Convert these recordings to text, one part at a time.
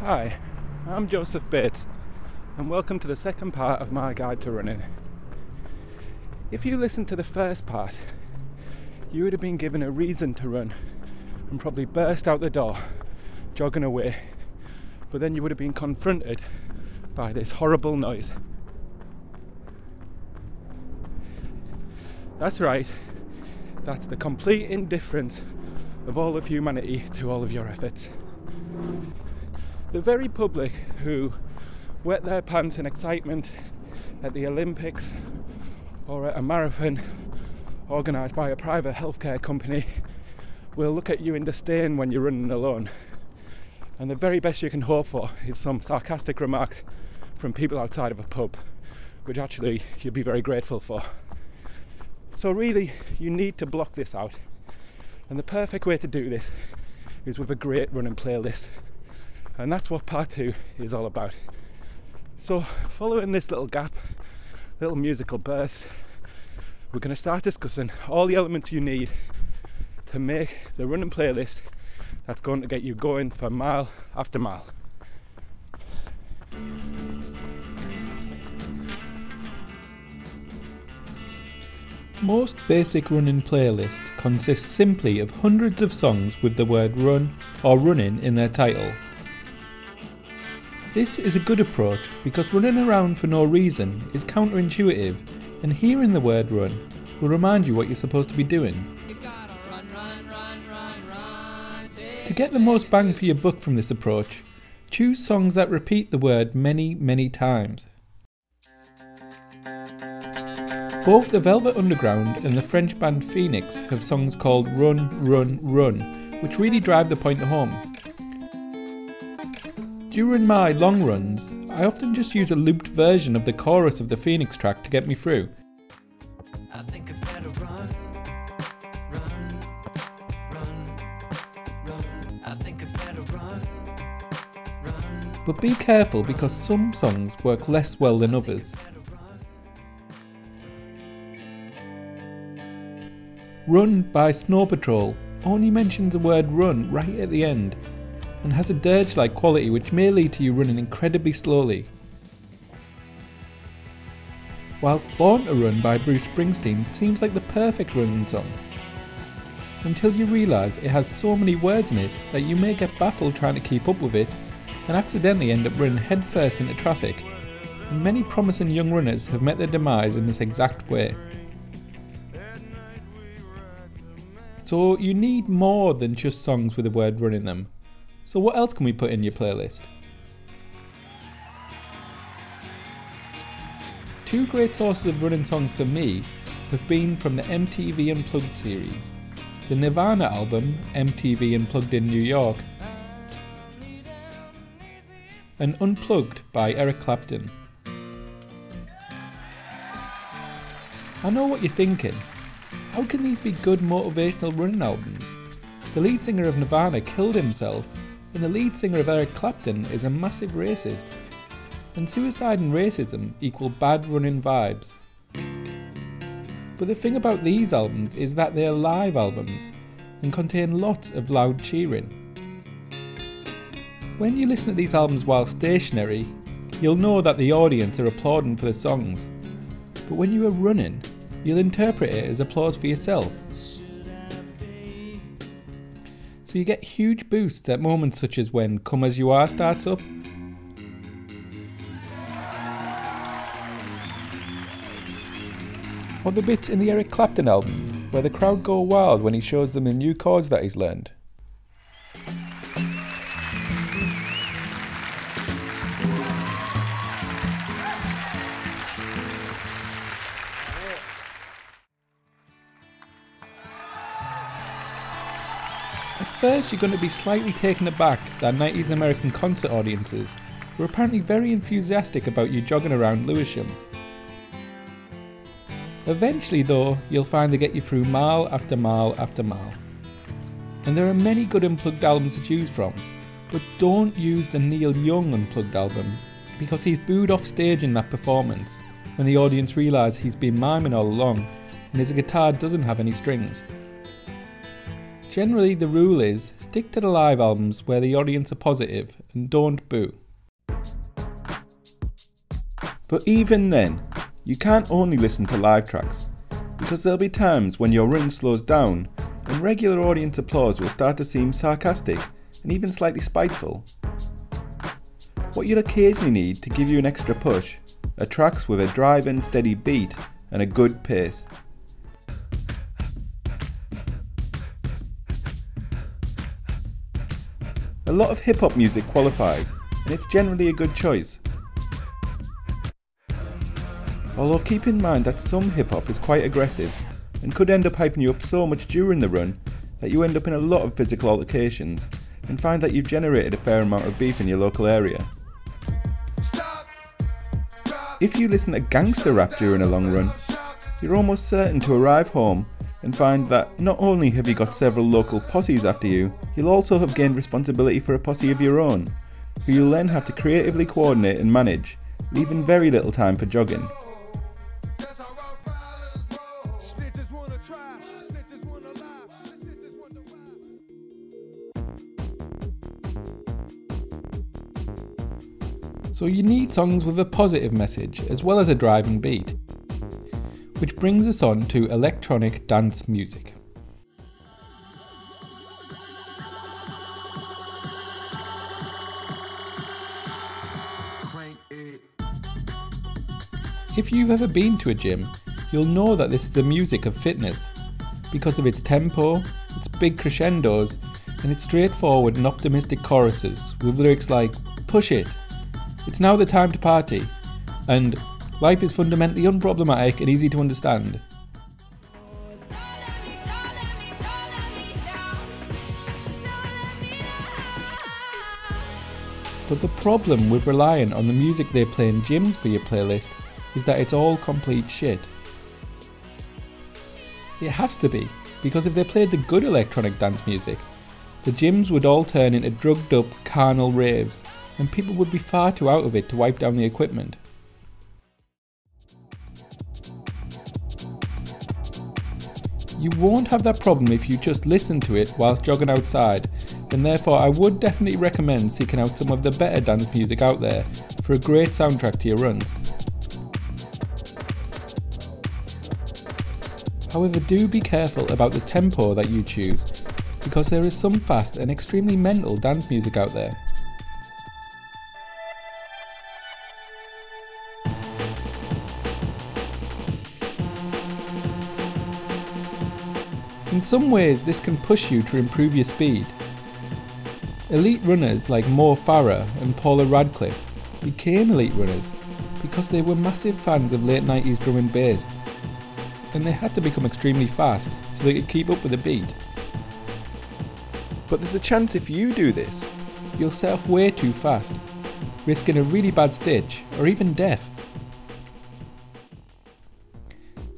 Hi, I'm Joseph Bates, and welcome to the second part of my guide to running. If you listened to the first part, you would have been given a reason to run and probably burst out the door, jogging away, but then you would have been confronted by this horrible noise. That's right, that's the complete indifference of all of humanity to all of your efforts the very public who wet their pants in excitement at the Olympics or at a marathon organised by a private healthcare company will look at you in disdain when you're running alone. And the very best you can hope for is some sarcastic remarks from people outside of a pub, which actually you'll be very grateful for. So, really, you need to block this out. And the perfect way to do this is with a great running playlist and that's what part two is all about. So, following this little gap, little musical burst, we're going to start discussing all the elements you need to make the running playlist that's going to get you going for mile after mile. Most basic running playlists consist simply of hundreds of songs with the word run or running in their title this is a good approach because running around for no reason is counterintuitive, and hearing the word run will remind you what you're supposed to be doing. Run, run, run, to get the most bang for your buck from this approach, choose songs that repeat the word many, many times. Both the Velvet Underground and the French band Phoenix have songs called Run, Run, Run, which really drive the point home. During my long runs, I often just use a looped version of the chorus of the Phoenix track to get me through. Run, run, run, but be careful because some songs work less well than others. Run by Snow Patrol only mentions the word run right at the end, and has a dirge like quality which may lead to you running incredibly slowly. Whilst Born to Run by Bruce Springsteen seems like the perfect running song, until you realise it has so many words in it that you may get baffled trying to keep up with it and accidentally end up running headfirst into traffic. And many promising young runners have met their demise in this exact way. So you need more than just songs with the word run in them. So, what else can we put in your playlist? Two great sources of running songs for me have been from the MTV Unplugged series, the Nirvana album MTV Unplugged in New York, and Unplugged by Eric Clapton. I know what you're thinking. How can these be good motivational running albums? The lead singer of Nirvana killed himself and the lead singer of Eric Clapton is a massive racist. And suicide and racism equal bad running vibes. But the thing about these albums is that they're live albums and contain lots of loud cheering. When you listen to these albums while stationary, you'll know that the audience are applauding for the songs. But when you are running, you'll interpret it as applause for yourself so you get huge boosts at moments such as when Come As You Are starts up. Or the bits in the Eric Clapton album where the crowd go wild when he shows them the new chords that he's learned. First, you're going to be slightly taken aback that 90s American concert audiences were apparently very enthusiastic about you jogging around Lewisham. Eventually, though, you'll find they get you through mile after mile after mile. And there are many good unplugged albums to choose from, but don't use the Neil Young unplugged album because he's booed off stage in that performance when the audience realise he's been miming all along and his guitar doesn't have any strings. Generally, the rule is stick to the live albums where the audience are positive and don't boo. But even then, you can't only listen to live tracks, because there'll be times when your run slows down and regular audience applause will start to seem sarcastic and even slightly spiteful. What you'll occasionally need to give you an extra push are tracks with a drive and steady beat and a good pace. A lot of hip hop music qualifies, and it's generally a good choice. Although keep in mind that some hip hop is quite aggressive and could end up hyping you up so much during the run that you end up in a lot of physical altercations and find that you've generated a fair amount of beef in your local area. If you listen to gangster rap during a long run, you're almost certain to arrive home and find that not only have you got several local posses after you, you'll also have gained responsibility for a posse of your own, who you'll then have to creatively coordinate and manage, leaving very little time for jogging. So you need songs with a positive message as well as a driving beat which brings us on to electronic dance music. If you've ever been to a gym, you'll know that this is the music of fitness. Because of its tempo, its big crescendos, and its straightforward and optimistic choruses with lyrics like, Push it, it's now the time to party, and Life is fundamentally unproblematic and easy to understand. But the problem with relying on the music they play in gyms for your playlist is that it's all complete shit. It has to be, because if they played the good electronic dance music, the gyms would all turn into drugged up carnal raves, and people would be far too out of it to wipe down the equipment. You won't have that problem if you just listen to it whilst jogging outside, and therefore I would definitely recommend seeking out some of the better dance music out there for a great soundtrack to your runs. However, do be careful about the tempo that you choose, because there is some fast and extremely mental dance music out there. In some ways, this can push you to improve your speed. Elite runners like Mo Farah and Paula Radcliffe became elite runners because they were massive fans of late 90s drum and bass, and they had to become extremely fast so they could keep up with the beat. But there's a chance if you do this, you'll set off way too fast, risking a really bad stitch or even death.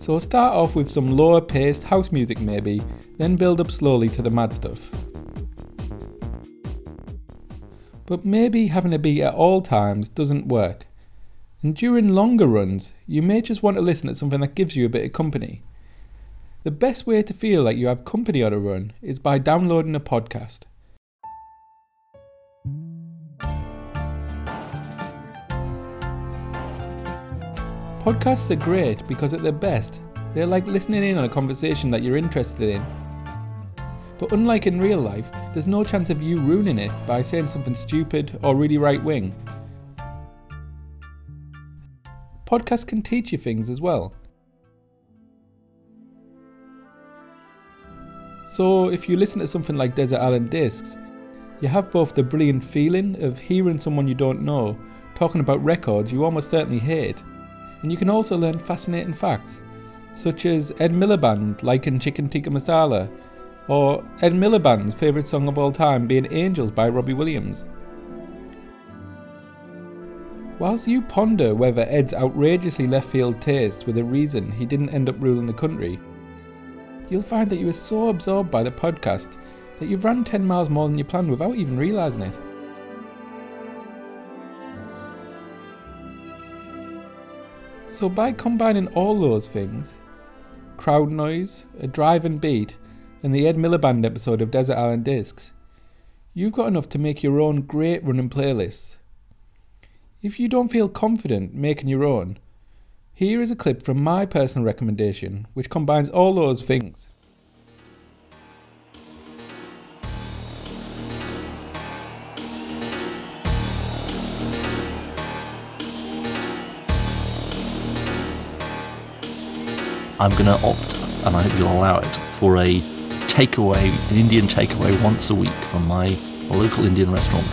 So start off with some lower paced house music maybe, then build up slowly to the mad stuff. But maybe having a beat at all times doesn't work. And during longer runs, you may just want to listen to something that gives you a bit of company. The best way to feel like you have company on a run is by downloading a podcast. Podcasts are great because at their best, they're like listening in on a conversation that you're interested in. But unlike in real life, there's no chance of you ruining it by saying something stupid or really right wing. Podcasts can teach you things as well. So, if you listen to something like Desert Island Discs, you have both the brilliant feeling of hearing someone you don't know talking about records you almost certainly hate, and you can also learn fascinating facts, such as Ed Miliband liking chicken tikka masala, or Ed Miliband's favourite song of all time being Angels by Robbie Williams. Whilst you ponder whether Ed's outrageously left field tastes were the reason he didn't end up ruling the country, you'll find that you were so absorbed by the podcast that you've run 10 miles more than you planned without even realising it. So, by combining all those things crowd noise, a drive and beat, and the Ed Miliband episode of Desert Island Discs, you've got enough to make your own great running playlists. If you don't feel confident making your own, here is a clip from my personal recommendation which combines all those things. I'm going to opt, and I hope you'll allow it, for a takeaway, an Indian takeaway once a week from my local Indian restaurant.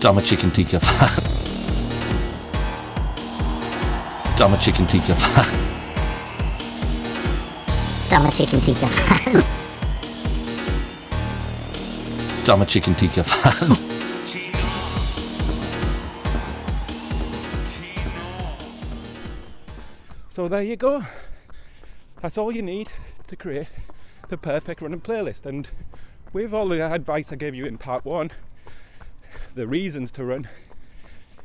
Dama chicken tikka fan. Dama chicken tikka fan. Dama chicken tikka fan. Dama chicken tikka fan. So there you go. That's all you need to create the perfect running playlist. And with all the advice I gave you in part one, the reasons to run,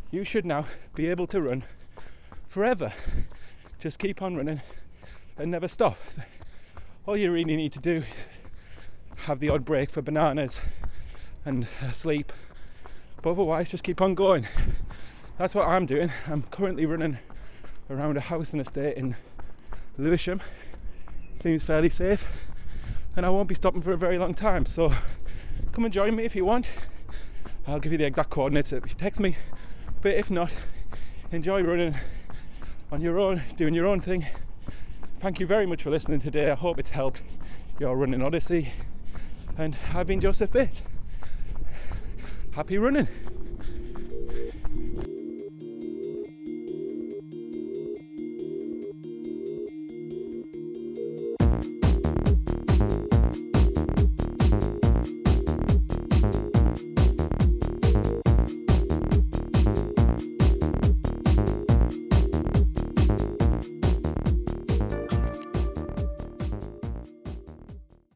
you should now be able to run forever. Just keep on running and never stop. All you really need to do is have the odd break for bananas and sleep, but otherwise, just keep on going. That's what I'm doing. I'm currently running around a house and estate in Lewisham. Seems fairly safe, and I won't be stopping for a very long time. So come and join me if you want. I'll give you the exact coordinates if you text me. But if not, enjoy running on your own, doing your own thing. Thank you very much for listening today. I hope it's helped your running odyssey. And I've been Joseph Bates. Happy running.